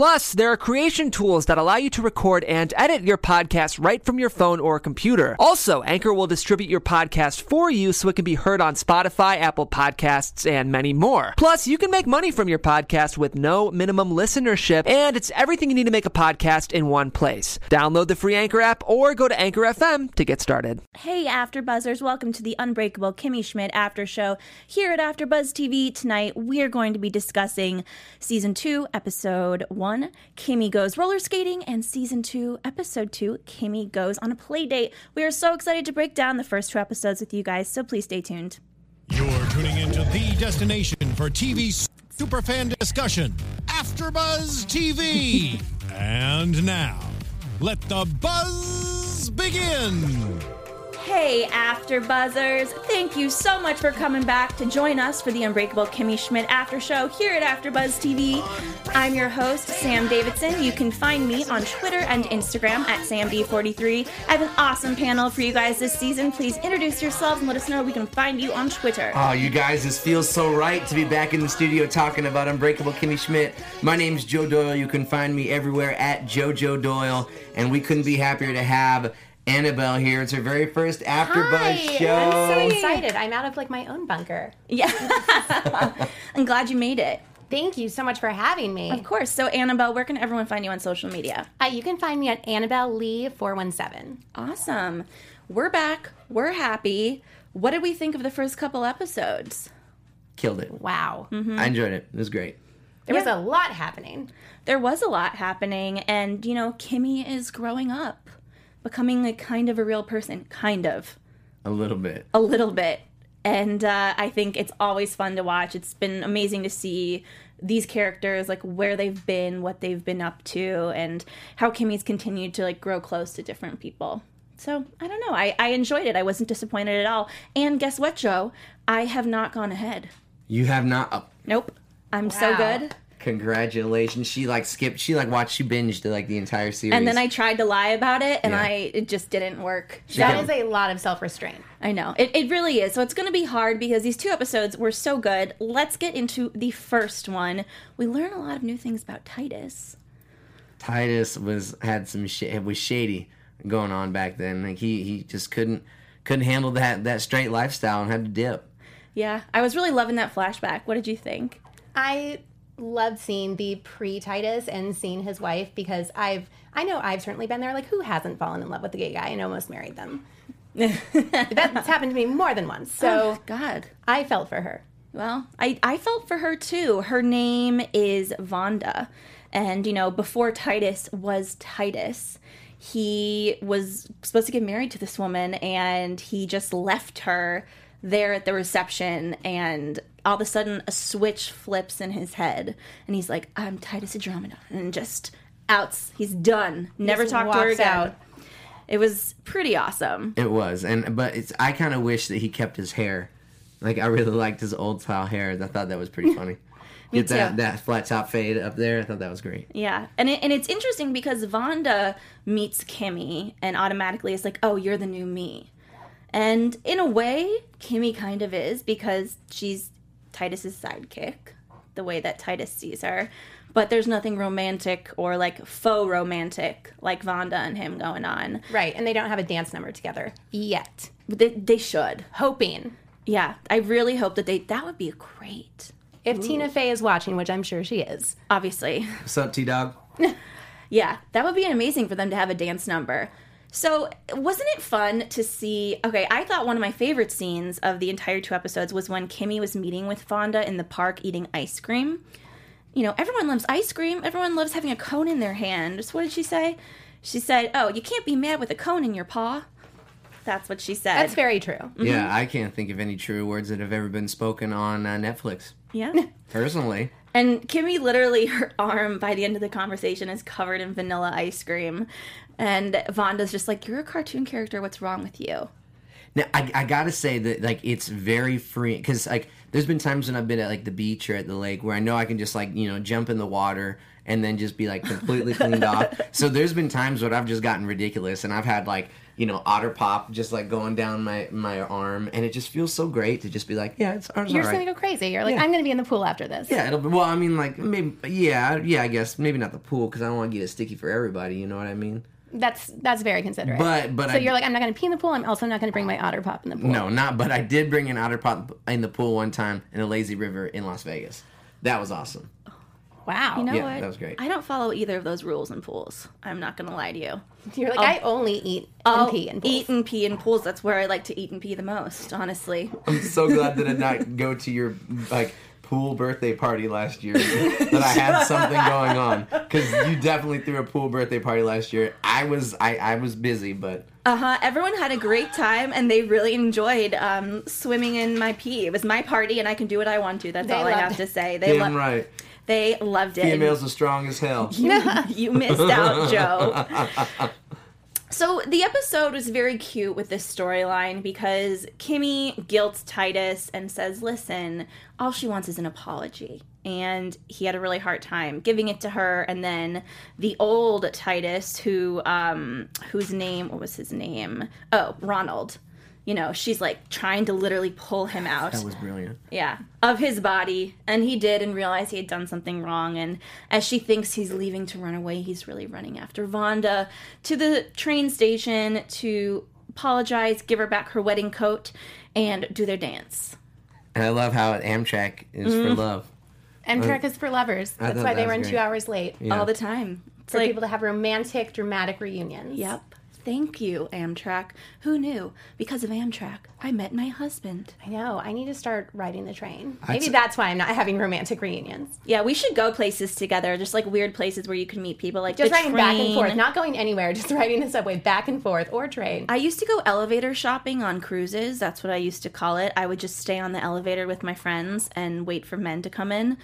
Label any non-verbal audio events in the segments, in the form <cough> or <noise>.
Plus, there are creation tools that allow you to record and edit your podcast right from your phone or computer. Also, Anchor will distribute your podcast for you so it can be heard on Spotify, Apple Podcasts, and many more. Plus, you can make money from your podcast with no minimum listenership, and it's everything you need to make a podcast in one place. Download the free Anchor app or go to Anchor FM to get started. Hey, After Buzzers, welcome to the Unbreakable Kimmy Schmidt After Show. Here at After Buzz TV tonight, we are going to be discussing season two, episode one, Kimmy Goes Roller Skating, and season two, episode two, Kimmy Goes on a Play Date. We are so excited to break down the first two episodes with you guys, so please stay tuned. You're tuning into the destination for TV superfan discussion, AfterBuzz TV. <laughs> and now, let the buzz begin. Hey, After Buzzers! Thank you so much for coming back to join us for the Unbreakable Kimmy Schmidt After Show here at AfterBuzz TV. I'm your host, Sam Davidson. You can find me on Twitter and Instagram at SamD43. I have an awesome panel for you guys this season. Please introduce yourselves and let us know we can find you on Twitter. Oh, you guys, this feels so right to be back in the studio talking about Unbreakable Kimmy Schmidt. My name's Joe Doyle. You can find me everywhere at JoJo Doyle, and we couldn't be happier to have Annabelle here. It's her very first AfterBuzz Hi, show. I'm so excited. I'm out of like my own bunker. Yeah. <laughs> I'm glad you made it. Thank you so much for having me. Of course. So, Annabelle, where can everyone find you on social media? Uh, you can find me at Annabelle Lee 417. Awesome. We're back. We're happy. What did we think of the first couple episodes? Killed it. Wow. I enjoyed it. It was great. There was a lot happening. There was a lot happening, and you know, Kimmy is growing up, becoming like kind of a real person. Kind of. A little bit. A little bit. And uh, I think it's always fun to watch. It's been amazing to see these characters, like where they've been, what they've been up to, and how Kimmy's continued to like grow close to different people. So I don't know. I, I enjoyed it. I wasn't disappointed at all. And guess what, Joe? I have not gone ahead. You have not. Oh, Nope. I'm so good. Congratulations. She like skipped. She like watched. She binged like the entire series. And then I tried to lie about it, and Yeah. I it just didn't work. That Yeah. is a lot of self restraint. I know. It, it really is. So it's going to be hard because these two episodes were so good. Let's get into the first one. We learn a lot of new things about Titus. Titus was had some shit was shady going on back then. Like he he just couldn't couldn't handle that that straight lifestyle and had to dip. Yeah, I was really loving that flashback. What did you think? I loved seeing the pre Titus and seeing his wife because I've I know I've certainly been there. Like who hasn't fallen in love with a gay guy and almost married them? <laughs> That's happened to me more than once. So oh, God. I felt for her. Well, I, I felt for her too. Her name is Vonda. And, you know, before Titus was Titus, he was supposed to get married to this woman and he just left her there at the reception and all of a sudden a switch flips in his head and he's like, I'm Titus Andromedon and just outs. He's done. Never Just talked to her again. out. It was pretty awesome. It was, and but it's I kind of wish that he kept his hair. Like I really liked his old style hair. I thought that was pretty <laughs> funny. Get that too. that flat top fade up there. I thought that was great. Yeah, and it, and it's interesting because Vonda meets Kimmy and automatically is like, "Oh, you're the new me," and in a way, Kimmy kind of is because she's Titus's sidekick, the way that Titus sees her. But there's nothing romantic or like faux romantic like Vonda and him going on. Right. And they don't have a dance number together yet. But they, they should. Hoping. Yeah, I really hope that they. That would be great. If Tina Fey is watching, which I'm sure she is. Obviously. What's up, T Dog? <laughs> Yeah, that would be amazing for them to have a dance number. So, wasn't it fun to see? Okay, I thought one of my favorite scenes of the entire two episodes was when Kimmy was meeting with Vonda in the park eating ice cream. You know, everyone loves ice cream. Everyone loves having a cone in their hand. So what did she say? She said, "Oh, you can't be mad with a cone in your paw." That's what she said. That's very true. Mm-hmm. Yeah, I can't think of any true words that have ever been spoken on uh, Netflix. yeah. <laughs> Personally, And Kimmy literally, her arm by the end of the conversation is covered in vanilla ice cream. And Vonda's just like, You're a cartoon character. What's wrong with you? now I, I gotta say that like it's very free because like there's been times when I've been at like the beach or at the lake where I know I can just like you know jump in the water and then just be like completely cleaned off. <laughs> So there's been times when I've just gotten ridiculous and I've had like you know, otter pop just like going down my my arm, and it just feels so great to just be like, yeah, it's ours. You're all just right. gonna go crazy. You're like, Yeah. I'm gonna be in the pool after this. Yeah, it'll be. Well, I mean, like maybe. Yeah, yeah. I guess maybe not the pool because I don't want to get it sticky for everybody. You know what I mean? That's that's very considerate. But but so I, you're like, I'm not gonna pee in the pool. I'm also not gonna bring my otter pop in the pool. no, not. But I did bring an otter pop in the pool one time in a lazy river in Las Vegas. That was awesome. Wow. You know Yeah, what? that was great. I don't follow either of those rules in pools. I'm not gonna lie to you. You're like, I only eat I'll and pee in pools. eat and pee in pools. That's where I like to eat and pee the most, honestly. I'm so glad that I did not go to your like pool birthday party last year. <laughs> that I had something going on because you definitely threw a pool birthday party last year. I was I I was busy, but Uh huh. Everyone had a great time and they really enjoyed um, swimming in my pee. It was my party and I can do what I want to. That's They all I loved have it. to say. They damn lo- right. They loved it. Females are strong as hell. you, you missed out, <laughs> Joe. <laughs> So the episode was very cute with this storyline because Kimmy guilts Titus and says, "Listen, all she wants is an apology." And he had a really hard time giving it to her. And then the old Titus, who um, whose name what was his name? Oh, Ronald. You know, she's like trying to literally pull him out That was brilliant. yeah, of his body. And he did and realized he had done something wrong. And as she thinks he's leaving to run away, he's really running after Vonda to the train station to apologize, give her back her wedding coat, and do their dance. And I love how Amtrak is Mm. for love. Amtrak is for lovers. That's why they that was run great. two hours late. Yeah. All the time. It's For like, people to have romantic, dramatic reunions. yep. Thank you, Amtrak. Who knew? Because of Amtrak, I met my husband. I know. I need to start riding the train. Maybe say- that's why I'm not having romantic reunions. Yeah, we should go places together, just like weird places where you can meet people, like Just the riding back and forth, not going anywhere, <laughs> just riding the subway back and forth or train. I used to go elevator shopping on cruises. That's what I used to call it. I would just stay on the elevator with my friends and wait for men to come in,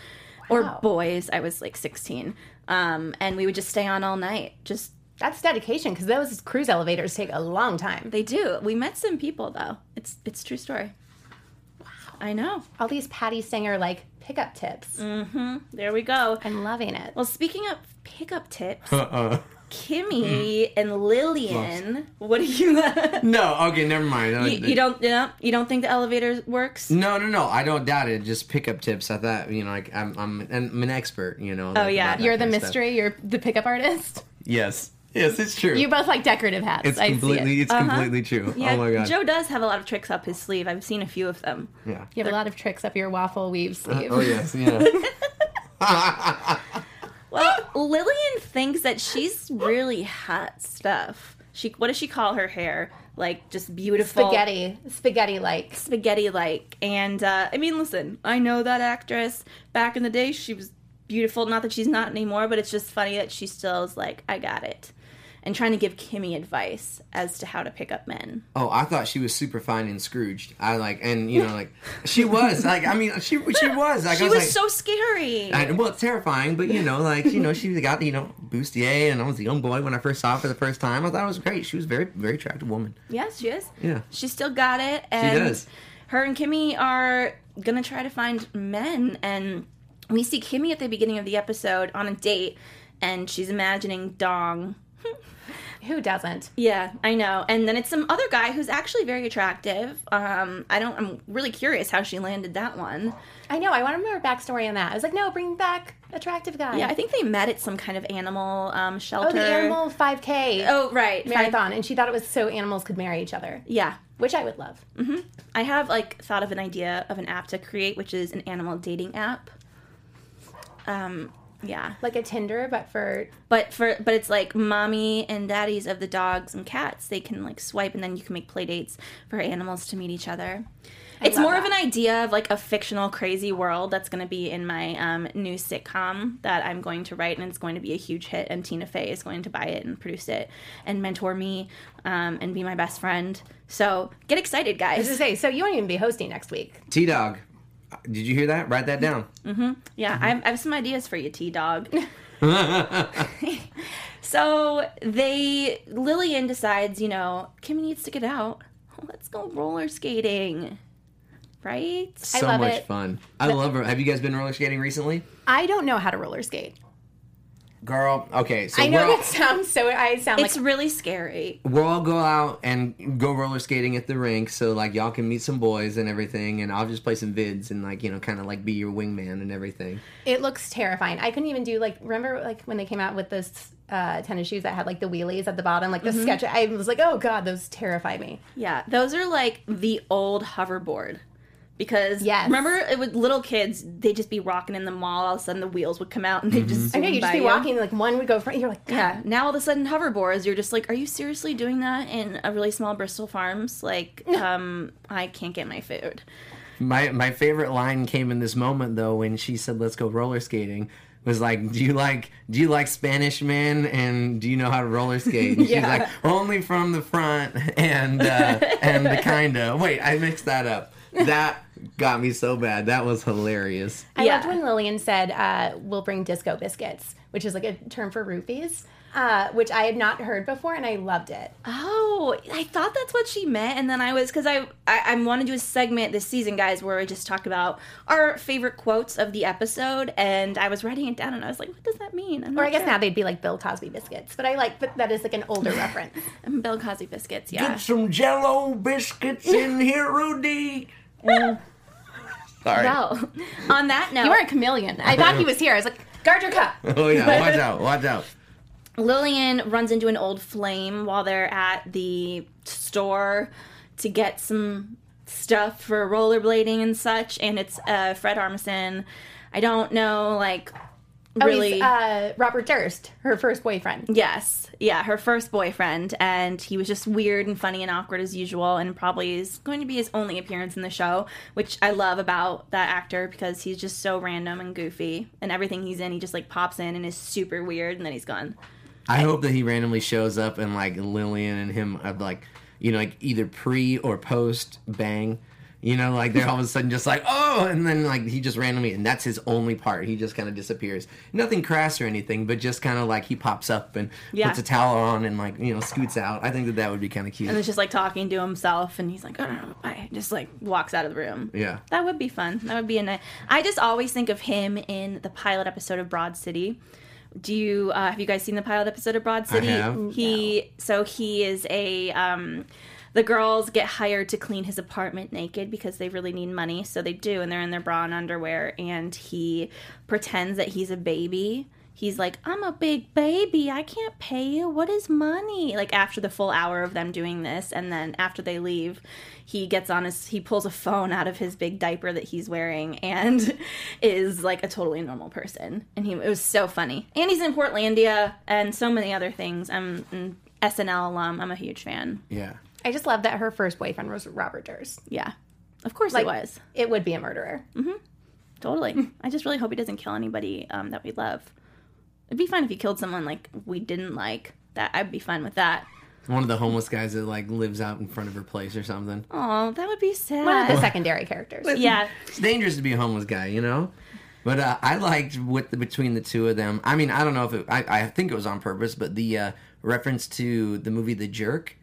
or boys. I was like 16. Um, and we would just stay on all night. Just That's dedication because those cruise elevators take a long time. they do. We met some people though. It's it's true story. Wow. I know. All these Patti Stanger like pickup tips. Mm. There we go. I'm loving it. Well, speaking of pickup tips, Uh-uh. Kimmy and Lillian. What do you? <laughs> No, okay, never mind. you, you don't you know you don't think the elevator works? No, no, no. I don't doubt it. Just pickup tips. I thought, you know, like I'm, I'm, I'm an expert. You know. like, yeah. You're the kind stuff. mystery. You're the pickup artist. Yes, yes, it's true. You both like decorative hats. it's I completely, see it. it's completely true. Yeah, oh my god. Joe does have a lot of tricks up his sleeve. I've seen a few of them. yeah. You have a lot of tricks up your waffle weave sleeve. Oh yes, yeah. <laughs> <laughs> Well, Lillian thinks that she's really hot stuff. She what does she call her hair? Like just beautiful Spaghetti, spaghetti like. spaghetti like. And uh, I mean, listen, I know that actress. Back in the day, she was beautiful. Not that she's not anymore, but it's just funny that she still is like, I got it, and trying to give Kimmy advice as to how to pick up men. Oh, I thought she was super fine and Scrooged. I like, and you know, like she was. Like, I mean, she she was. Like, She I was, was, like, so scary. I, well, it's terrifying, but you know, like you know, she got you know bustier, and I was a young boy when I first saw her for the first time. I thought it was great. She was a very, very attractive woman. Yes, she is. Yeah. She still got it. And does. her and Kimmy are gonna try to find men and we see Kimmy at the beginning of the episode on a date and she's imagining Dong. Who doesn't? Yeah, I know. And then it's some other guy who's actually very attractive. Um, I don't I'm really curious how she landed that one. I know. I want more backstory on that. I was like, no, bring back attractive guy. Yeah, I think they met at some kind of animal um, shelter. Oh, the animal 5K Oh, right. marathon, and she thought it was so animals could marry each other, Yeah. which I would love. I have like thought of an idea of an app to create, which is an animal dating app. Um, yeah, Like a Tinder, but for but for but it's like mommy and daddies of the dogs and cats. They can like swipe, and then you can make play dates for animals to meet each other. It's love more of an idea of like a fictional crazy world that's going to be in my um, new sitcom that I'm going to write, and it's going to be a huge hit. And Tina Fey is going to buy it and produce it and mentor me um, and be my best friend. So get excited, I was guys! say, so you won't even be hosting next week. T Dog. Did you hear that? Write that down. Mm-hmm. Yeah, I, have, I have some ideas for you, T Dog. <laughs> so they Lillian decides, you know, Kimmy needs to get out. Let's go roller skating, right? So love much it. fun. I love her. Have you guys been roller skating recently? I don't know how to roller skate. Girl, okay, so I know we'll, it sounds so. I sound It's like really scary. we'll all go out and go roller skating at the rink, so like y'all can meet some boys and everything, and I'll just play some vids and like you know kind of like be your wingman and everything. it looks terrifying. I couldn't even do like remember like when they came out with this uh, tennis shoes that had like the wheelies at the bottom, like the sketch. I was like, oh god, those terrify me. Yeah, those are like the old hoverboard. Because Yes. remember, it would little kids. They'd just be rocking in the mall. All of a sudden, the wheels would come out, and they would just. I know you zoom just by be walking, like one would go front. You're like, God. Yeah. Now all of a sudden, hoverboards. You're just like, are you seriously doing that in a really small Bristol Farms? Like, <laughs> um, I can't get my food. My my favorite line came in this moment though when she said, "Let's go roller skating." Was like, do you like do you like Spanish men and do you know how to roller skate? And <laughs> She's like, only from the front and uh, and the kinda. Wait, I mixed that up. That got me so bad. That was hilarious. I Yeah. loved when Lillian said, uh, "We'll bring disco biscuits," which is like a term for roofies, uh, which I had not heard before, and I loved it. Oh, I thought that's what she meant, and then I was because I, I I want to do a segment this season, guys, where I just talk about our favorite quotes of the episode, and I was writing it down, and I was like, what does that mean? I'm Or I guess sure. now they'd be like Bill Cosby biscuits, but I like but that is like an older <laughs> reference. Um, <laughs> Bill Cosby biscuits, yeah. Get some Jello biscuits in <laughs> here, Rudy. Sorry. Well, on that note, You are a chameleon. I thought he was here. I was like, guard your cup. Oh yeah, watch out, watch out. Lillian runs into an old flame while they're at the store to get some stuff for rollerblading and such, and it's uh, Fred Armisen. I don't know, like, Oh, really. he's, uh, Robert Durst, her first boyfriend. Yes, yeah, her first boyfriend, and he was just weird and funny and awkward as usual, and probably is going to be his only appearance in the show, which I love about that actor because he's just so random and goofy, and everything he's in, he just like pops in and is super weird, and then he's gone. I hope that he randomly shows up and like Lillian and him have like you know like either pre or post bang. You know, like they're all of a sudden just like, oh, and then like he just randomly, and that's his only part. He just kind of disappears. Nothing crass or anything, but just kind of like he pops up and Yeah. puts a towel on and like you know scoots out. I think that that would be kind of cute. And it's just like talking to himself, and he's like, oh, no, no, bye. Just like walks out of the room. yeah, That would be fun. That would be a nice. I just always think of him in the pilot episode of Broad City. Do you uh, have you guys seen the pilot episode of Broad City? have. He so he is a um, the girls get hired to clean his apartment naked because they really need money, so they do, and they're in their bra and underwear, and he pretends that he's a baby. He's like, I'm a big baby. I can't pay you. What is money? Like after the full hour of them doing this, and then after they leave, he gets on his he pulls a phone out of his big diaper that he's wearing and <laughs> is like a totally normal person. And he it was so funny. And he's in Portlandia and so many other things. I'm an SNL alum. I'm a huge fan. yeah. I just love that her first boyfriend was Robert Durst. Yeah. Of course Like, it was. It would be a murderer. Mm hmm. Totally. I just really hope he doesn't kill anybody um, that we love. It'd be fine if he killed someone like we didn't like. That I'd be fine with that. One of the homeless guys that like lives out in front of her place or something. Oh, that would be sad. One of the secondary characters. yeah. It's dangerous to be a homeless guy, you know. But uh, I liked with the, between the two of them. I mean, I don't know if it, I, I think it was on purpose, but the uh, reference to the movie The Jerk.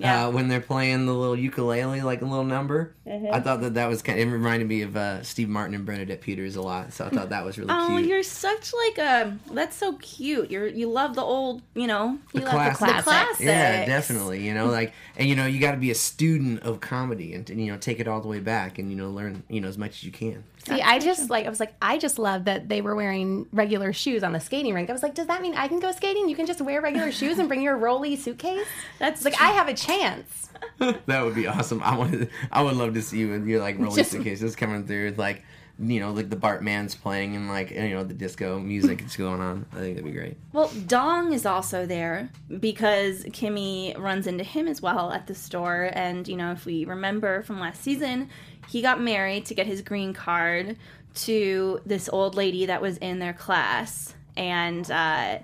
Yeah. Uh, when they're playing the little ukulele, like a little number, I thought that that was kind. Of, it reminded me of uh, Steve Martin and Bernadette Peters a lot, so I thought that was really Oh, cute. you're such like a. That's so cute. You're you love the old, you know. You love classics. the The classics. classics. Yeah, definitely. You know, like, and you know, you got to be a student of comedy and, and you know take it all the way back and you know learn you know as much as you can. See, I just like I was like I just love that they were wearing regular shoes on the skating rink. I was like, does that mean I can go skating? You can just wear regular shoes and bring your rolly suitcase? <laughs> That's It's like I have a chance. <laughs> that would be awesome. I wanted, I would love to see you with your like rolling Just- suitcases coming through, with, like you know, like the Bartman's playing and like you know the disco music that's going on. I think that'd be great. Well, Dong is also there because Kimmy runs into him as well at the store. And, you know, if we remember from last season, he got married to get his green card to this old lady that was in their class. And uh,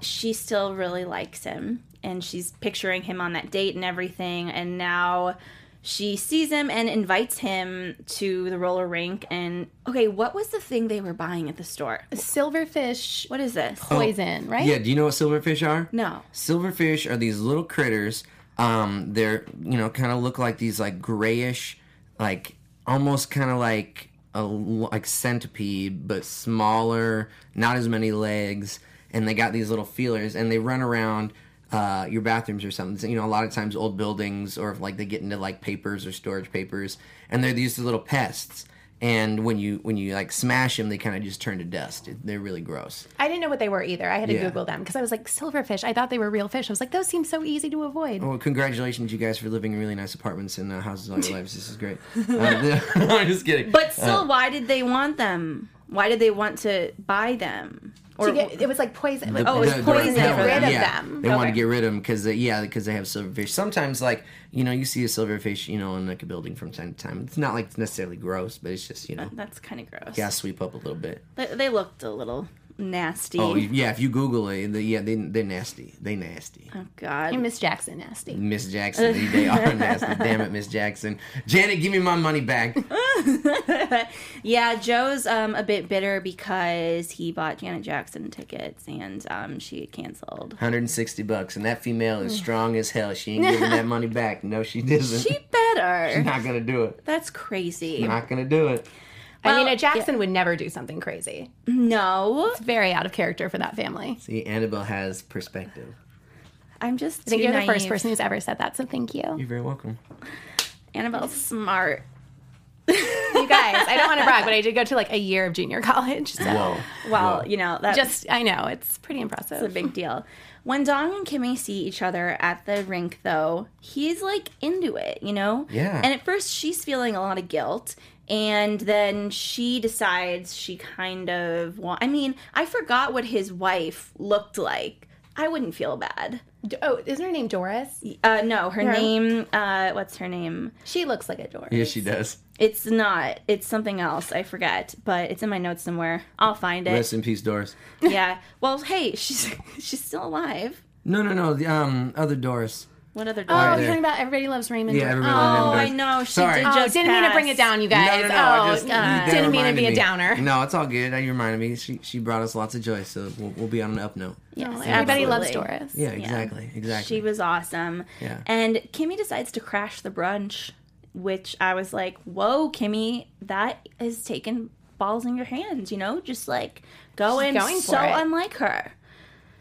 she still really likes him. And she's picturing him on that date and everything. And now she sees him and invites him to the roller rink. And, okay, what was the thing they were buying at the store? Silverfish What is this? poison, right? Yeah. Do you know what silverfish are? No. Silverfish are these little critters. Um, they're you know kind of look like these like grayish, like almost kind of like a l- like centipede, but smaller, not as many legs, and they got these little feelers, and they run around uh, your bathrooms or something. So, you know, a lot of times old buildings, or if like they get into like papers or storage papers, and they're these little pests. And when you when you like smash them, they kind of just turn to dust. It- They're really gross. I didn't know what they were either. I had to Yeah. Google them because I was like, silverfish. I thought they were real fish. I was like, those seem so easy to avoid. Well, congratulations, you guys, for living in really nice apartments and uh, houses all your <laughs> lives. This is great. Uh, <laughs> I'm just kidding. But still, why did they want them? Why did they want to buy them? Or To get, it was like poison. The- Oh, it's the- poison the- for them. rid of yeah, them. They want to get rid of them because yeah, because they have silverfish. Sometimes, like you know, you see a silverfish, you know, in like a building from time to time. It's not like it's necessarily gross, but it's just you know, that's kind of gross. Yeah, sweep up a little bit. They, they looked a little nasty. Oh yeah, if you Google it, the, yeah, they they're nasty. They nasty. Oh, God. Miss Jackson nasty. Miss Jackson, they, they are <laughs> nasty. Damn it, Miss Jackson. Janet, give me my money back. <laughs> Yeah, Joe's um, a bit bitter because he bought Janet Jackson tickets and um, she canceled. 160 bucks, and that female is strong as hell. She ain't giving that money back. No, she doesn't. She better. She's not gonna do it. That's crazy. She's not gonna do it. I mean, a Jackson would never do something crazy. No, It's very out of character for that family. See, Annabelle has perspective. I'm just. I think too you're the first person who's ever said that, so thank you. You're very welcome. Annabelle's smart. <laughs> You guys, I don't want to brag, but I did go to like a year of junior <laughs> college. So Whoa. Well, Whoa. you know that's just, I know, it's pretty impressive. It's a big deal. When Dong and Kimmy see each other at the rink, though, he's like into it, you know? Yeah. And at first, she's feeling a lot of guilt. And then she decides she kind of want. I mean, I forgot what his wife looked like. I wouldn't feel bad. Oh, isn't her name Doris? Uh, no, her No. name. Uh, what's her name? She looks like a Doris. Yes, she does. It's not. It's something else. I forget, but it's in my notes somewhere. I'll find it. Rest in peace, Doris. Yeah. Well, hey, she's <laughs> she's still alive. No, no, no. The um other Doris. What other Oh, dog? you're there. talking about Everybody Loves Raymond. Yeah, everybody oh, loves Oh, Doris. I know. She Sorry. did Oh, just didn't mean to bring it down, you guys. No, no, no. oh, I just uh, that didn't mean to reminded be a me. downer. No, it's all good. You reminded me. She she brought us lots of joy, so we'll, we'll be on an up note. Yes, Oh, Everybody loves absolutely. Doris. Yeah, exactly, exactly. She was awesome. Yeah. And Kimmy decides to crash the brunch, which I was like, "Whoa, Kimmy, that is taking balls in your hands." You know, just like going, going for so it. unlike her.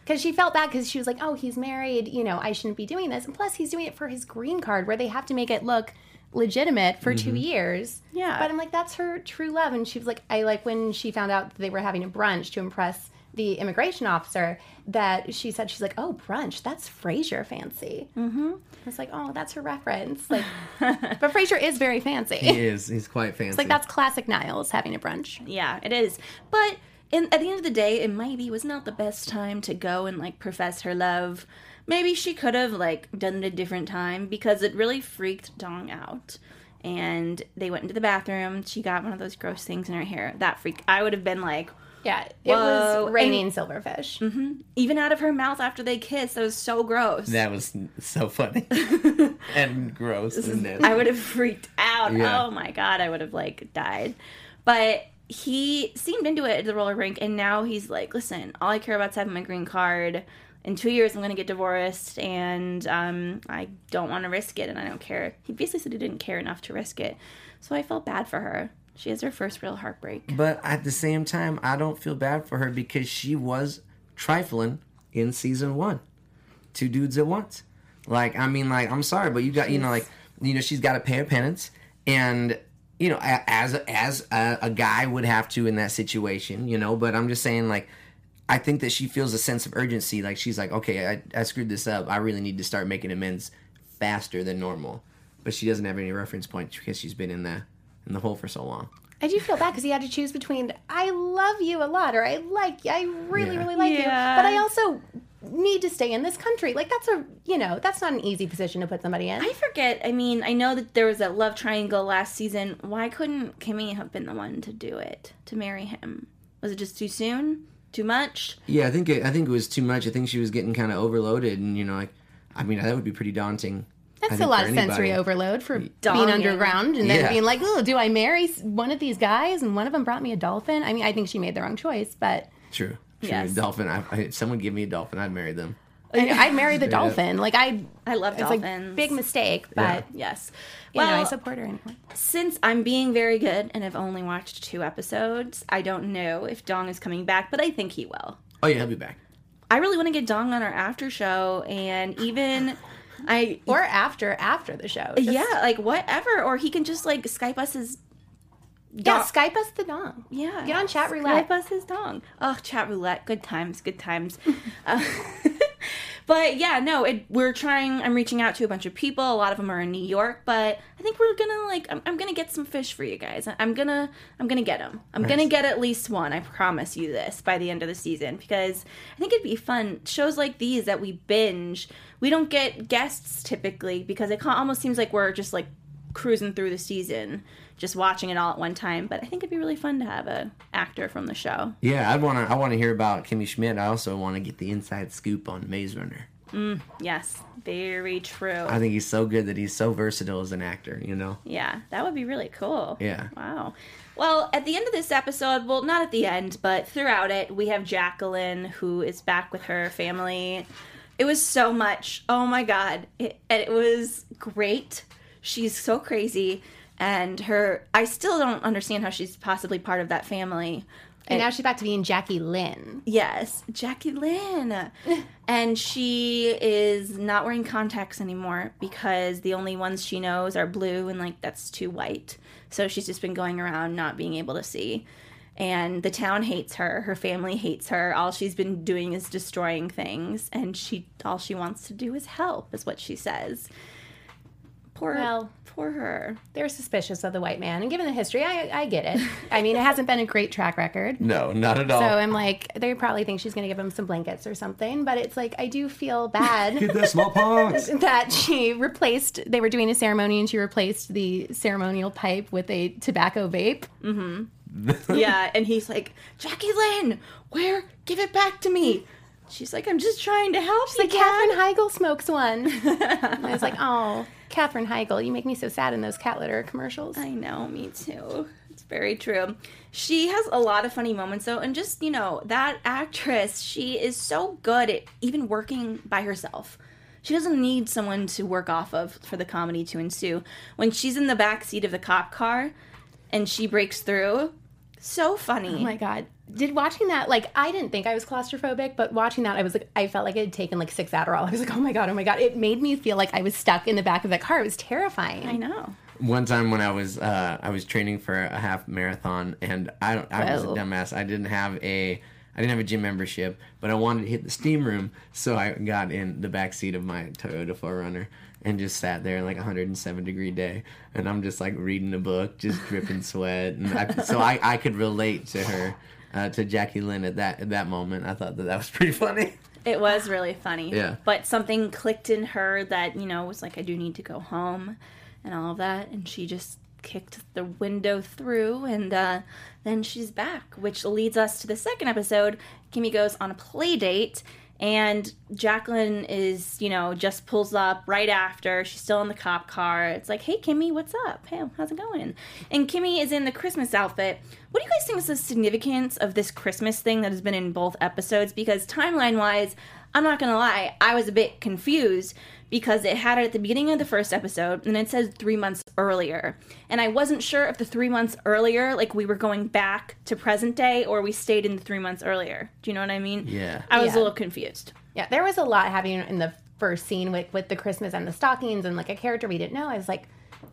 Because she felt bad because she was like, oh, he's married. You know, I shouldn't be doing this. And plus, he's doing it for his green card where they have to make it look legitimate for two years. Yeah. But I'm like, that's her true love. And she was like, I like when she found out that they were having a brunch to impress the immigration officer that she said, she's like, oh, brunch, that's Frasier fancy. Mm-hmm. I was like, oh, that's her reference. Like, <laughs> but Frasier is very fancy. he is. He's quite fancy. Like, that's classic Niles having a brunch. Yeah, it is. But in, at the end of the day, it maybe was not the best time to go and like profess her love. Maybe she could have like done it a different time because it really freaked Dong out. And they went into the bathroom. She got one of those gross things in her hair. That freak. I would have been like, Yeah, it Whoa. was raining silverfish. Mm-hmm. even out of her mouth after they kissed. That was so gross. that was so funny <laughs> and gross. and nasty. I would have freaked out. Yeah. Oh my god, I would have like died. But he seemed into it at the roller rink, and now he's like, "Listen, all I care about is having my green card. In two years, I'm going to get divorced, and um, I don't want to risk it, and I don't care." He basically said he didn't care enough to risk it, so I felt bad for her. She has her first real heartbreak. But at the same time, I don't feel bad for her because she was trifling in season one. Two dudes at once. Like, I mean, like, I'm sorry, but you got, you know, like, you know, she's got to pay her penance, and you know, as as a, a guy would have to in that situation, you know. But I'm just saying, like, I think that she feels a sense of urgency. Like, she's like, okay, I, I screwed this up. I really need to start making amends faster than normal. But she doesn't have any reference points because she's been in the in the hole for so long. I do feel bad because he had to choose between I love you a lot or I like you, I really, Yeah. really like you, but I also need to stay in this country. Like that's a you know that's not an easy position to put somebody in. I forget. I mean, I know that there was a love triangle last season. Why couldn't Kimmy have been the one to do it to marry him? Was it just too soon? Too much? Yeah, I think it, I think it was too much. I think she was getting kind of overloaded, and you know, like, I mean, that would be pretty daunting. That's a lot of sensory anybody. overload for being Donging. underground and then Yeah. being like, oh, do I marry one of these guys? And one of them brought me a dolphin. I mean, I think she made the wrong choice, but True, true. Yes. Dolphin. I, I, if someone give me a dolphin, I'd marry them. I- I'd marry the <laughs> dolphin. Like I, I love it's like dolphins. big mistake, but Yes. you know, I support her anyway. since I'm being very good and have only watched two episodes, I don't know if Dong is coming back, but I think he will. Oh yeah, he'll be back. I really want to get Dong on our after show, and even I Or after after the show. Just- yeah, like whatever, or he can just like Skype us his yeah. Skype us the dong. Yeah. Get on chat roulette. Skype us his dong. Oh, chat roulette. Good times. Good times. <laughs> uh, <laughs> but yeah, no, it, we're trying. I'm reaching out to a bunch of people. A lot of them are in New York, but I think we're gonna like. I'm, I'm gonna get some fish for you guys. I- I'm gonna. I'm gonna get them. I'm gonna get at least one. I promise you this by the end of the season because I think it'd be fun. Shows like these that we binge. We don't get guests typically because it almost seems like we're just like cruising through the season, just watching it all at one time. But I think it'd be really fun to have a actor from the show. Yeah, I want to. I want to hear about Kimmy Schmidt. I also want to get the inside scoop on Maze Runner. Mm, yes, very true. I think he's so good that he's so versatile as an actor. You know. yeah, that would be really cool. Yeah. Wow. Well, at the end of this episode, well, not at the end, but throughout it, we have Jacqueline who is back with her family. It was so much. Oh my god. It, it was great. She's so crazy and her I still don't understand how she's possibly part of that family. And now she's back to being Jackie Lynn. Yes, Jackie Lynn. <laughs> and she is not wearing contacts anymore because the only ones she knows are blue and like that's too white. So she's just been going around not being able to see. And the town hates her, her family hates her. All she's been doing is destroying things and she all she wants to do is help is what she says. Poor Well- poor her. They're suspicious of the white man, and given the history, I, I get it. I mean, it hasn't been a great track record. <laughs> No, not at all. So I'm like, they probably think she's going to give him some blankets or something. But it's like, I do feel bad the smallpox. <laughs> that she replaced, they were doing a ceremony and she replaced the ceremonial pipe with a tobacco vape. Mm-hmm. <laughs> yeah, and he's like, Jackie Lynn, where? Give it back to me. She's like, I'm just trying to help you. Like, Katherine Heigl smokes one. <laughs> I was like, oh, Katherine Heigl, you make me so sad in those cat litter commercials. I know, me too. It's very true. She has a lot of funny moments though, and just, you know, that actress, she is so good at even working by herself. She doesn't need someone to work off of for the comedy to ensue. When she's in the back seat of the cop car and she breaks through, so funny. Oh my god. Did watching that like I didn't think I was claustrophobic, but watching that I was like I felt like I had taken like six Adderall. <laughs> I was like, oh my god, oh my god. It made me feel like I was stuck in the back of the car. It was terrifying. I know. One time when I was uh, I was training for a half marathon, and I don't, I was a dumbass. I didn't have a I didn't have a gym membership, but I wanted to hit the steam room, so I got in the back seat of my Toyota 4Runner and just sat there in like a 107 degree day, and I'm just like reading a book, just dripping sweat, and I, so I, I could relate to her, uh, to Jackie Lynn at that at that moment. I thought that that was pretty funny. It was really funny. Yeah. But something clicked in her that, you know, was like, I do need to go home and all of that. And she just kicked the window through and uh, then she's back, which leads us to the second episode. Kimmy goes on a play date and Jacqueline is, you know, just pulls up right after. She's still in the cop car. It's like, hey, Kimmy, what's up? Hey, how's it going? And Kimmy is in the Christmas outfit. What do you guys think is the significance of this Christmas thing that has been in both episodes? Because timeline wise, I'm not gonna lie, I was a bit confused because it had it at the beginning of the first episode and it says three months earlier. And I wasn't sure if the three months earlier, like we were going back to present day or we stayed in the three months earlier. Do you know what I mean? Yeah. I was Yeah. a little confused. Yeah, there was a lot happening in the first scene with with the Christmas and the stockings and like a character we didn't know. I was like,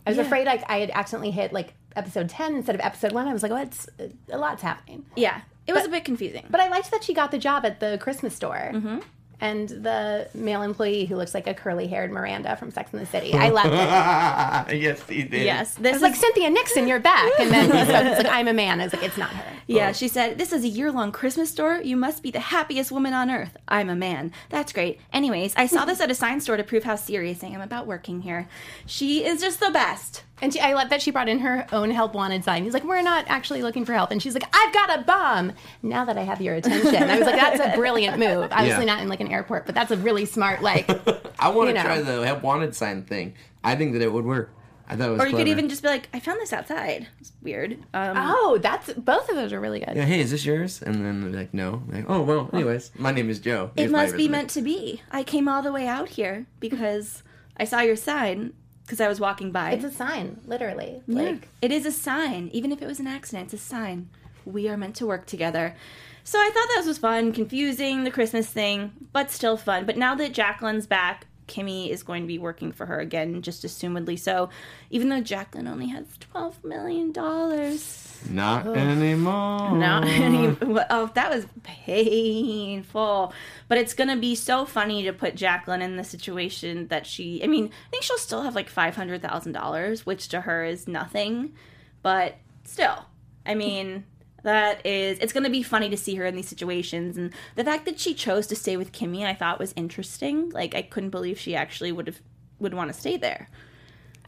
I was Yeah. afraid like I had accidentally hit like episode ten instead of episode one. I was like, oh, it's uh, a lot's happening. Yeah. It was a bit confusing. But I liked that she got the job at the Christmas store. Mm-hmm. And the male employee who looks like a curly haired Miranda from Sex and the City. I loved it. <laughs> yes, he did. yes, this is like, Cynthia Nixon, you're back. And then he spoke, he's like, I'm a man. I was like, it's not her. Yeah, oh. she said, This is a year long Christmas store. You must be the happiest woman on earth. I'm a man. That's great. Anyways, I saw this at a sign store to prove how serious I am about working here. She is just the best. And she, I love that she brought in her own help wanted sign. He's like, we're not actually looking for help. And she's like, I've got a bomb. Now that I have your attention. I was like, that's a brilliant move. Obviously Yeah. not in like an airport, but that's a really smart, like, <laughs> I want You to know. try the help wanted sign thing. I think that it would work. I thought it was Or you could even just be like, I found this outside. It's weird. Um, Oh, that's both of those are really good. Yeah, hey, is this yours? And then they're like, no. Like, oh well. Anyways, my name is Joe. it Here's my must be meant to be. I came all the way out here because I saw your sign because I was walking by. It's a sign, literally. Yeah. Like it is a sign. Even if it was an accident, it's a sign. We are meant to work together. So I thought that was fun, confusing, the Christmas thing, but still fun. But now that Jacqueline's back, Kimmy is going to be working for her again, just assumedly so. Even though Jacqueline only has $12 million. Not anymore. Not any. Oh, that was painful. But it's gonna be so funny to put Jacqueline in the situation that she. I mean, I think she'll still have like five hundred thousand dollars, which to her is nothing. But still, I mean, that is. It's gonna be funny to see her in these situations, and the fact that she chose to stay with Kimmy, I thought was interesting. Like, I couldn't believe she actually would have would want to stay there.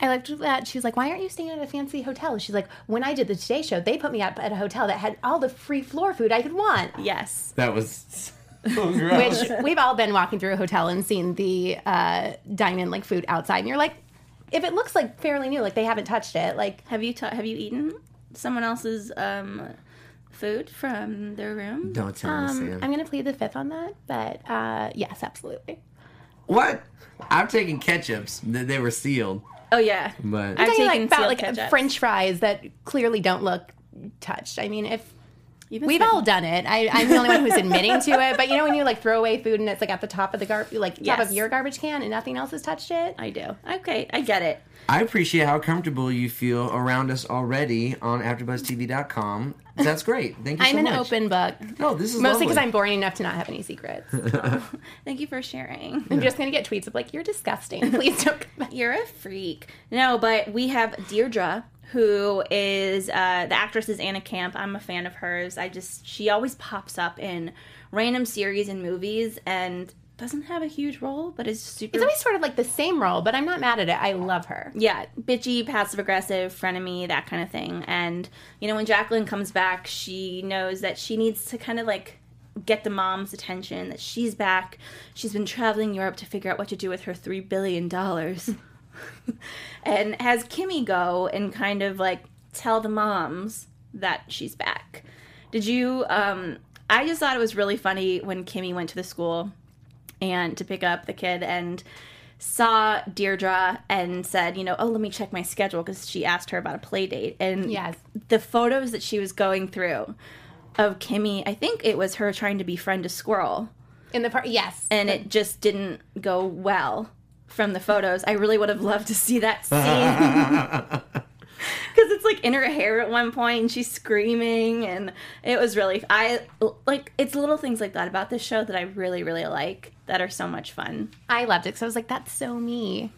I liked that she was like, "Why aren't you staying at a fancy hotel?" She's like, "When I did the Today Show, they put me up at a hotel that had all the free floor food I could want." Yes. That was <laughs> so <laughs> gross. Which we've all been walking through a hotel and seen the uh, dine-in like food outside, and you're like, if it looks like fairly new, like they haven't touched it, like Have you ta- have you eaten someone else's um, food from their room? Don't tell me, um, Sam. I'm gonna plead the fifth on that, but uh, yes, absolutely. What? I've taken ketchups. They they were sealed, Oh yeah. but I've Talking like taken about like ketchup. French fries that clearly don't look touched. I mean, if You've We've spitting- all done it. I, I'm the only one who's admitting to it. But you know when you like throw away food and it's like at the top of the gar- like top of your garbage can and nothing else has touched it. I do. Okay, I get it. I appreciate how comfortable you feel around us already on AfterBuzzTV.com. That's great. Thank you I'm so an much. open book. No, this is Mostly because. I'm boring enough to not have any secrets. <laughs> Thank you for sharing. I'm just gonna get tweets of like, "You're disgusting. <laughs> Please don't." Come back. You're a freak. No, but we have Deirdre, who is uh, the actress is Anna Camp. I'm a fan of hers. I just she always pops up in random series and movies and doesn't have a huge role, but is super. It's always sort of like the same role, but I'm not mad at it. I love her. yeah, bitchy, passive aggressive, frenemy, that kind of thing. And you know, when Jacqueline comes back, she knows that she needs to kind of like get the mom's attention that she's back. She's been traveling Europe to figure out what to do with her three billion dollars. <laughs> and has Kimmy go and kind of like tell the moms that she's back. Did you um I just thought it was really funny when Kimmy went to the school and to pick up the kid and saw Deirdre and said, you know, oh, let me check my schedule because she asked her about a play date. And Yes. the photos that she was going through of Kimmy, I think it was her trying to befriend a squirrel In the part, yes. and it just didn't go well from the photos. I really would have loved to see that scene. <laughs> <laughs> Because it's like in her hair at one point and she's screaming and it was really I like it's little things like that about this show that I really really like that are so much fun. I loved it because I was like, that's so me.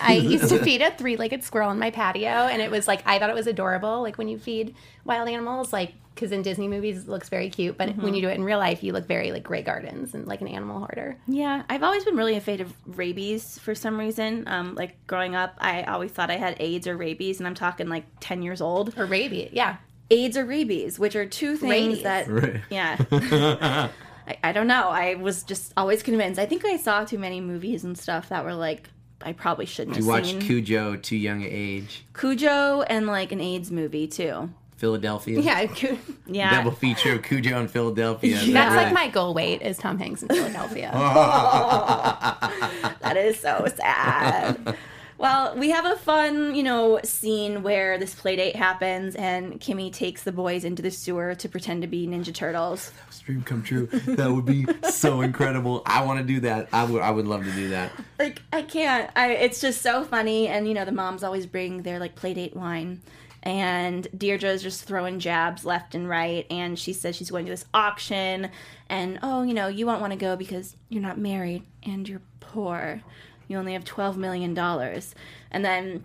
I <laughs> used to feed a three legged squirrel in my patio, and it was like, I thought it was adorable. Like when you feed wild animals, like, because in Disney movies it looks very cute, but when you do it in real life, you look very like Grey Gardens and like an animal hoarder. Yeah, I've always been really afraid of rabies for some reason. Um, like growing up, I always thought I had AIDS or rabies, and I'm talking like 10 years old. Or rabies, yeah. AIDS or rabies, which are two things Rabies. that Right. <laughs> yeah. <laughs> I, I don't know. I was just always convinced. I think I saw too many movies and stuff that were like I probably shouldn't You have watched seen. Cujo too young an age. Cujo and like an AIDS movie too. Philadelphia. Yeah. <laughs> Yeah. Double feature of Cujo and Philadelphia. Yeah. That's Right. like my goal weight is Tom Hanks in <laughs> Philadelphia. <laughs> That is so sad. Well, we have a fun, you know, scene where this play date happens and Kimmy takes the boys into the sewer to pretend to be Ninja Turtles. dream come true. That would be so incredible. I want to do that. I would. I would love to do that. like I can't. I it's just so funny, and you know the moms always bring their like playdate wine, and Deirdre's just throwing jabs left and right, and she says she's going to this auction, and oh you know you won't want to go because you're not married and you're poor, you only have twelve million dollars, and then.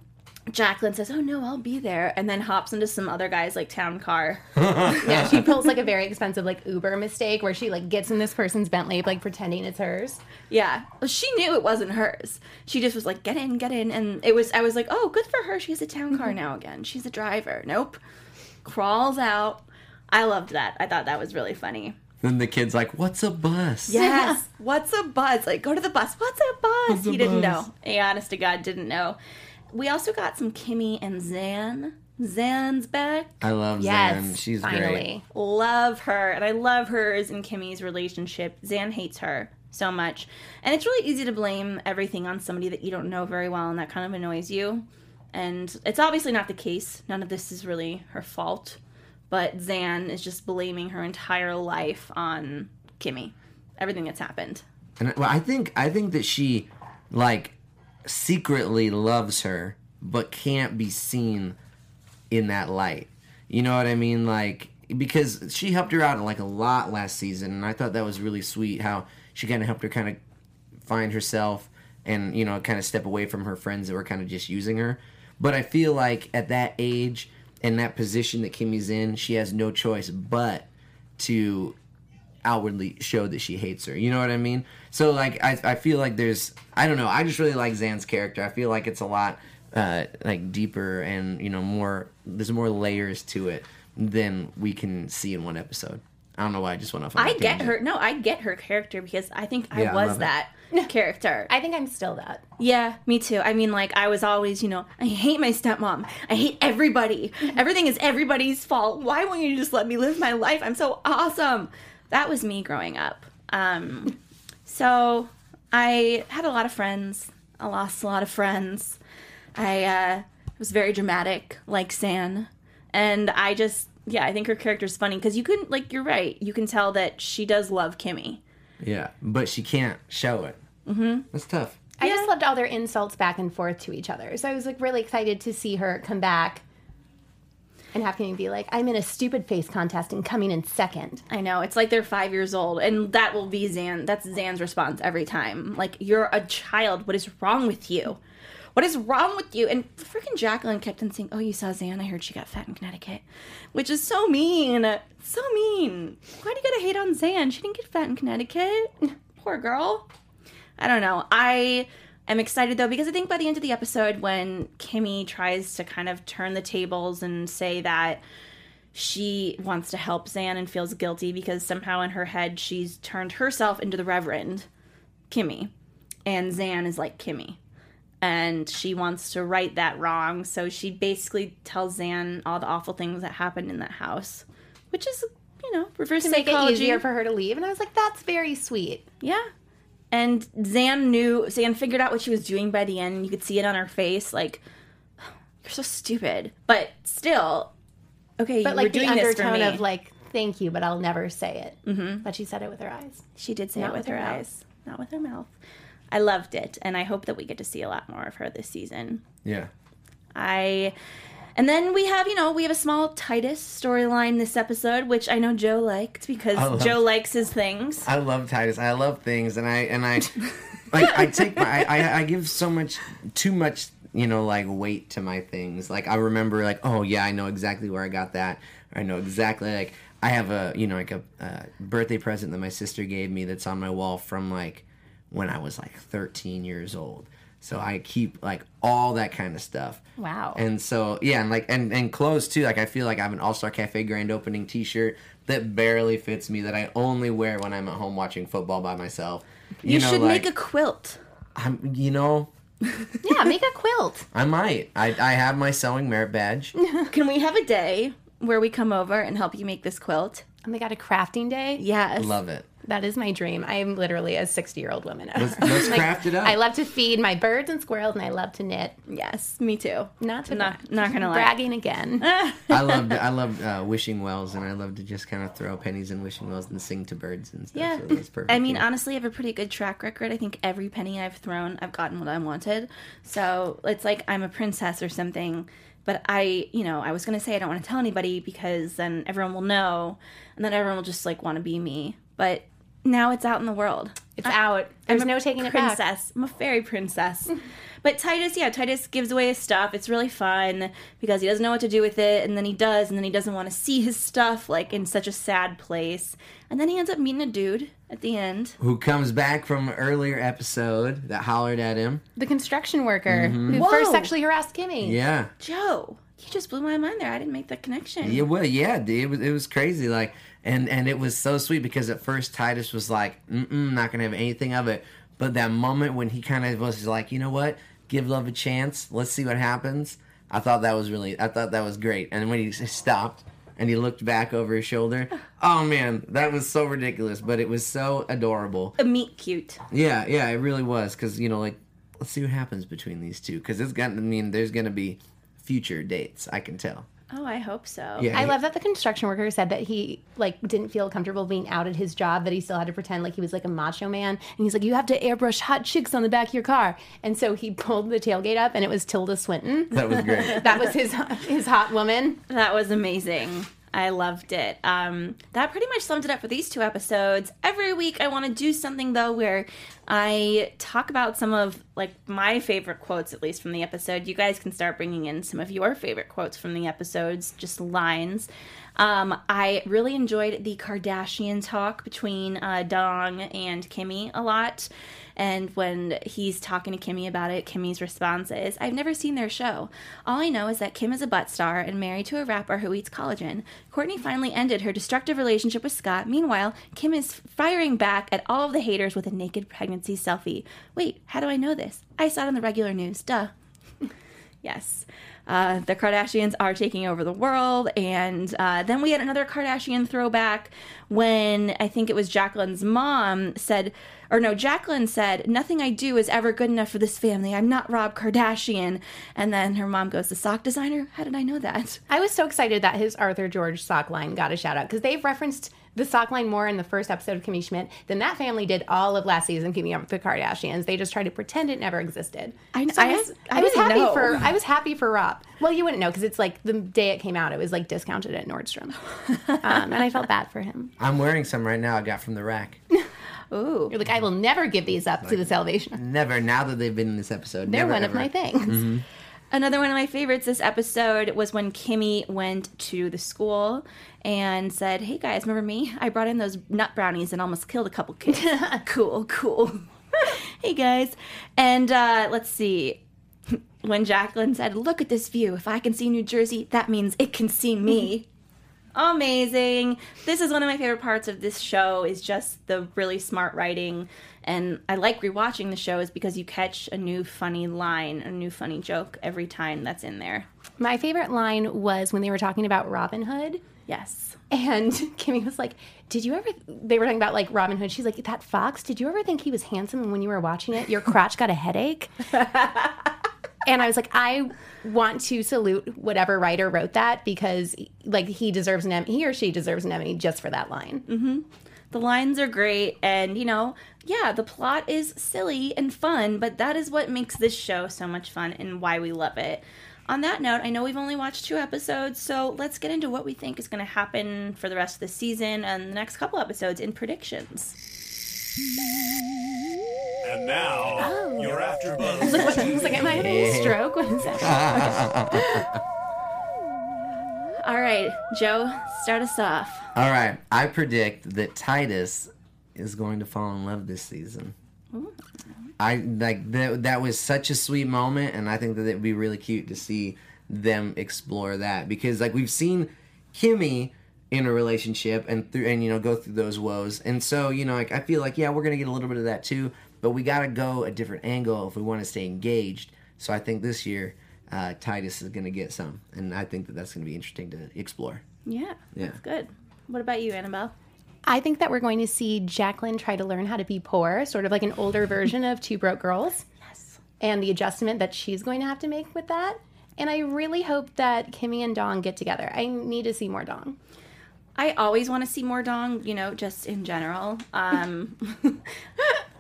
Jacqueline says, "Oh no, I'll be there," and then hops into some other guy's like town car. <laughs> yeah, she pulls like a very expensive like Uber mistake where she like gets in this person's Bentley like pretending it's hers. Yeah, well, she knew it wasn't hers. She just was like, "Get in, get in," and it was. I was like, "Oh, good for her. She has a town car mm-hmm. now again. She's a driver." Nope, crawls out. I loved that. I thought that was really funny. Then the kid's like, "What's a bus?" Yes. What's a bus? Like, go to the bus. What's a bus? What's a he didn't bus? know. He, honest to God, didn't know. we also got some Kimmy and Xan. Xan's back. I love Yes, Xan. She's great. finally. love her and i love hers and kimmy's relationship xan hates her so much and it's really easy to blame everything on somebody that you don't know very well and that kind of annoys you and it's obviously not the case none of this is really her fault but xan is just blaming her entire life on kimmy everything that's happened And well, I think I think that she like secretly loves her, but can't be seen in that light. You know what I mean? Like because she helped her out like a lot last season, and I thought that was really sweet how she kind of helped her kind of find herself and you know kind of step away from her friends that were kind of just using her. But I feel like at that age and that position that Kimmy's in, she has no choice but to outwardly show that she hates her. You know what I mean? So like I I feel like there's I don't know, I just really like Xan's character. I feel like it's a lot uh like deeper and you know more there's more layers to it than we can see in one episode. I don't know why I just went off on i get tangent. her no i get her character because i think i Yeah, I was it. that character I think I'm still that. Yeah, me too. I mean, like, I was always, you know, I hate my stepmom. I hate everybody. <laughs> Everything is everybody's fault. Why won't you just let me live my life? I'm so awesome. That was me growing up. Um, so I had a lot of friends. I lost a lot of friends. I uh, was very dramatic, like Xan. And I just, yeah, I think her character's funny because you can, like, you're right. You can tell that she does love Kimmy. Yeah, but she can't show it. Mm-hmm. That's tough. I just loved all their insults back and forth to each other. So I was like really excited to see her come back and have Kimmy be like, I'm in a stupid face contest and coming in second. I know. It's like they're five years old, and that will be Xan. That's Xan's response every time. Like, you're a child. What is wrong with you? What is wrong with you? And freaking Jacqueline kept on saying, Oh, you saw Xan? I heard she got fat in Connecticut. Which is so mean. So mean. Why do you gotta hate on Xan? She didn't get fat in Connecticut. Poor girl. I don't know. I am excited though because I think by the end of the episode, when Kimmy tries to kind of turn the tables and say that she wants to help Xan and feels guilty because somehow in her head she's turned herself into the Reverend Kimmy, and Xan is like Kimmy. And she wants to right that wrong, so she basically tells Xan all the awful things that happened in that house, which is, you know, reverse To make it psychology. easier for her to leave. And I was like, that's very sweet. Yeah. And Xan knew, Xan figured out what she was doing by the end. You could see it on her face. Like, you're so stupid. But still, okay, But you like were the doing this for undertone me. of like, thank you, but I'll never say it. Mm-hmm. But she said it with her eyes. she did say Not it with with her her eyes, not with her mouth. I loved it. And I hope that we get to see a lot more of her this season. Yeah. I. And then we have, you know, we have a small Titus storyline this episode, which I know Joe liked because love- Joe likes his things. I love Titus. I love things, and I and I <laughs> like I take my I, I I give so much too much you know like weight to my things. Like I remember like oh yeah I know exactly where I got that. I know exactly like I have a you know like a uh, birthday present that my sister gave me that's on my wall from like when I was like 13 years old. So I keep like all that kind of stuff. Wow. And so yeah, and like and and clothes too. Like I feel like I have an All Star Cafe grand opening T-shirt that barely fits me that I only wear when I'm at home watching football by myself. You, know, should like, make a quilt. I'm, you know, <laughs> yeah, make a quilt. I might. I I have my sewing merit badge. <laughs> Can we have a day where we come over and help you make this quilt? And we got a crafting day. Yes. Love it. That is my dream. I am literally a 60 year old woman. Let's, let's <laughs> craft it up. I love to feed my birds and squirrels, and I love to knit. Yes, me too. Not to Not- brag. not gonna lie. bragging again. <laughs> I loved I loved uh, wishing wells, and I love to just kind of throw pennies in wishing wells and sing to birds and stuff. Yeah. so that's perfect. I mean, yeah. honestly, I have a pretty good track record. I think every penny I've thrown, I've gotten what I wanted. So it's like I'm a princess or something. But I, you know, I was going to say I don't want to tell anybody because then everyone will know and then everyone will just like want to be me. But now it's out in the world. It's out. There's I'm no taking it back. princess. I'm a fairy princess. <laughs> but Titus, yeah, Titus gives away his stuff. It's really fun because he doesn't know what to do with it, and then he does, and then he doesn't want to see his stuff like in such a sad place. And then he ends up meeting a dude at the end. who comes back from an earlier episode that hollered at him? The construction worker mm-hmm. who Whoa. first sexually harassed Kimmy. Yeah. Joe, you just blew my mind there. I didn't make that connection. Yeah, well, yeah, dude, it was it was crazy. Like, and and it was so sweet because at first Titus was like, Mm-mm, not gonna have anything of it. But that moment when he kind of was like, you know what, give love a chance. Let's see what happens. I thought that was really, I thought that was great. And when he stopped and he looked back over his shoulder, <sighs> oh man, that was so ridiculous, but it was so adorable. A meet cute. Yeah, yeah, it really was because you know, like, let's see what happens between these two because it's gonna I mean there's gonna be future dates. I can tell. Oh, I hope so. Yeah, I he- love that the construction worker said that he like didn't feel comfortable being out at his job, that he still had to pretend like he was like a macho man. And he's like, "You have to airbrush hot chicks on the back of your car." And so he <laughs> pulled the tailgate up, and it was Tilda Swinton. That was great. <laughs> That was his his hot woman. That was amazing. I loved it. Um, that pretty much sums it up for these two episodes. Every week, I want to do something though where I talk about some of like my favorite quotes, at least from the episode. You guys can start bringing in some of your favorite quotes from the episodes, just lines. Um, I really enjoyed the Kardashian talk between uh, Dong and Kimmy a lot. And when he's talking to Kimmy about it, Kimmy's response is, I've never seen their show. All I know is that Kim is a butt star and married to a rapper who eats collagen. Kourtney finally ended her destructive relationship with Scott. Meanwhile, Kim is firing back at all of the haters with a naked pregnancy selfie. Wait, how do I know this? I saw it on the regular news. Duh. <laughs> Yes. Uh, the Kardashians are taking over the world. And uh, then we had another Kardashian throwback when I think it was Jacqueline's mom said, or no, Jacqueline said, Nothing I do is ever good enough for this family. I'm not Rob Kardashian. And then her mom goes, The sock designer? How did I know that? I was so excited that his Arthur George sock line got a shout out because they've referenced the sock line more in the first episode of Kimmy Schmidt than that family did all of last season keeping up with the Kardashians. They just tried to pretend it never existed. I- So I- was, I was didn't happy know. for I was <laughs> happy for Rob. Well, you wouldn't know because it's like the day it came out, it was like discounted at Nordstrom, um, and I felt bad for him. <laughs> I'm wearing some right now. I got from the rack. <laughs> Ooh. You're like, I will never give these up to the Salvation. Never. Now that they've been in this episode, They're never, one of my things. Another one of my favorites this episode was when Kimmy went to the school and said, Hey guys, remember me? I brought in those nut brownies and almost killed a couple kids. <laughs> cool, cool. <laughs> hey guys. And uh, let's see. <laughs> When Jacqueline said, Look at this view. If I can see New Jersey, that means it can see me. Amazing. This is one of my favorite parts of this show is just the really smart writing and I like rewatching the show is because you catch a new funny line, a new funny joke every time that's in there. My favorite line was when they were talking about Robin Hood. Yes. And <laughs> Kimmy was like, Did you ever? They were talking about like Robin Hood. She's like, That fox, did you ever think he was handsome? And when you were watching it, your crotch got a headache? <laughs> and I was like, I want to salute whatever writer wrote that because like he deserves an Emmy, he or she deserves an Emmy just for that line. Mm-hmm. The lines are great and you know, yeah, the plot is silly and fun, but that is what makes this show so much fun and why we love it. On that note, I know we've only watched two episodes, so let's get into what we think is going to happen for the rest of the season and the next couple episodes in predictions. And now, oh. your AfterBuzz I was like, Am I having a stroke? What is that? <laughs> All right, Joe, start us off. All right. I predict that Titus is going to fall in love this season. I like that. That was such a sweet moment, and I think that it'd be really cute to see them explore that because, like, we've seen Kimmy in a relationship and through and you know go through those woes, and so you know, like, I feel like yeah, we're gonna get a little bit of that too, but we got to go a different angle if we want to stay engaged. So I think this year. Uh, Titus is going to get some, and I think that that's going to be interesting to explore. Yeah, Yeah. that's good. What about you, Annabelle? I think that we're going to see Jacqueline try to learn how to be poor, sort of like an older version of Two Broke Girls. Yes. and the adjustment that she's going to have to make with that. And I really hope that Kimmy and Dong get together. I need to see more Dong. I always want to see more Dong, you know, just in general. Um, <laughs>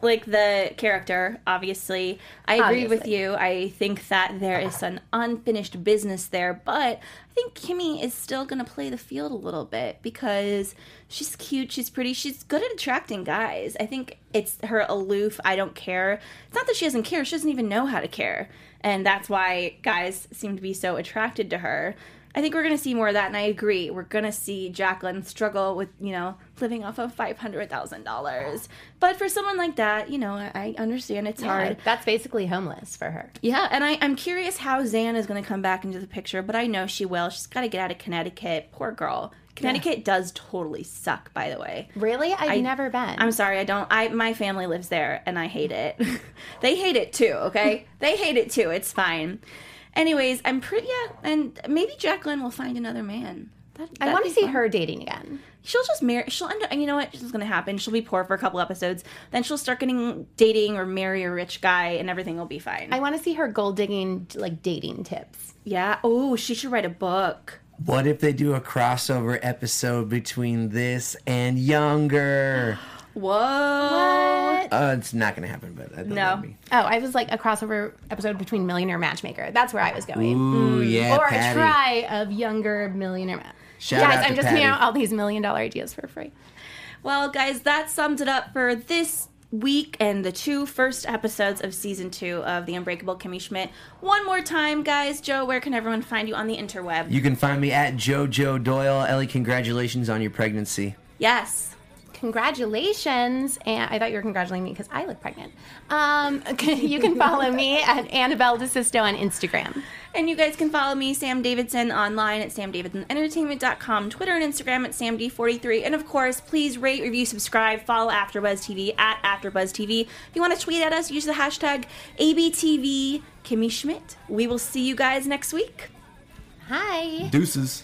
like the character, obviously. I agree with you. I think that there is an unfinished business there, but I think Kimmy is still going to play the field a little bit because she's cute, she's pretty, she's good at attracting guys. I think it's her aloof, I don't care. It's not that she doesn't care, she doesn't even know how to care. And that's why guys seem to be so attracted to her. I think we're going to see more of that, and I agree. We're going to see Jacqueline struggle with, you know, living off of $500,000. But for someone like that, you know, I, understand it's hard. That's basically homeless for her. Yeah, and I, I'm curious how Xan is going to come back into the picture, but I know she will. She's got to get out of Connecticut. Poor girl. Connecticut does totally suck, by the way. Really? I've I- never been. I'm sorry, I don't. I my family lives there, and I hate it. <laughs> they hate it too. Okay, <laughs> they hate it too. It's fine. Anyways, I'm pretty. Yeah, and maybe Jacqueline will find another man. That, I want to see fun. her dating again. She'll just marry. She'll end up. You know what? This is gonna happen. She'll be poor for a couple episodes. Then she'll start getting dating or marry a rich guy, and everything will be fine. I want to see her gold digging, like dating tips. yeah. Oh, she should write a book. What if they do a crossover episode between this and Younger? <gasps> <gasps> <gasps> Whoa. Uh, it's not going to happen, but I thought No. that'd. Oh, I was like a crossover episode between Millionaire Matchmaker. That's where I was going. Ooh, yeah, or Patti. a try of younger millionaire match. Shout Guys, out I'm just giving Patti. out all these million dollar ideas for free. Well, guys, that sums it up for this week and the two first episodes of season two of The Unbreakable Kimmy Schmidt. One more time, guys. Joe, where can everyone find you on the interweb? You can find me at JoJo Doyle. Ellie, congratulations on your pregnancy. yes. Congratulations. And I thought you were congratulating me because I look pregnant. Um, <laughs> you can follow me at Annabelle DeSisto on Instagram. And you guys can follow me, Sam Davidson, online at samdavidsonentertainment.com, Twitter and Instagram at samd43. And of course, please rate, review, subscribe, follow AfterBuzz TV at AfterBuzz TV. If you want to tweet at us, use the hashtag ABTV Kimmy Schmidt. We will see you guys next week. Hi. Deuces.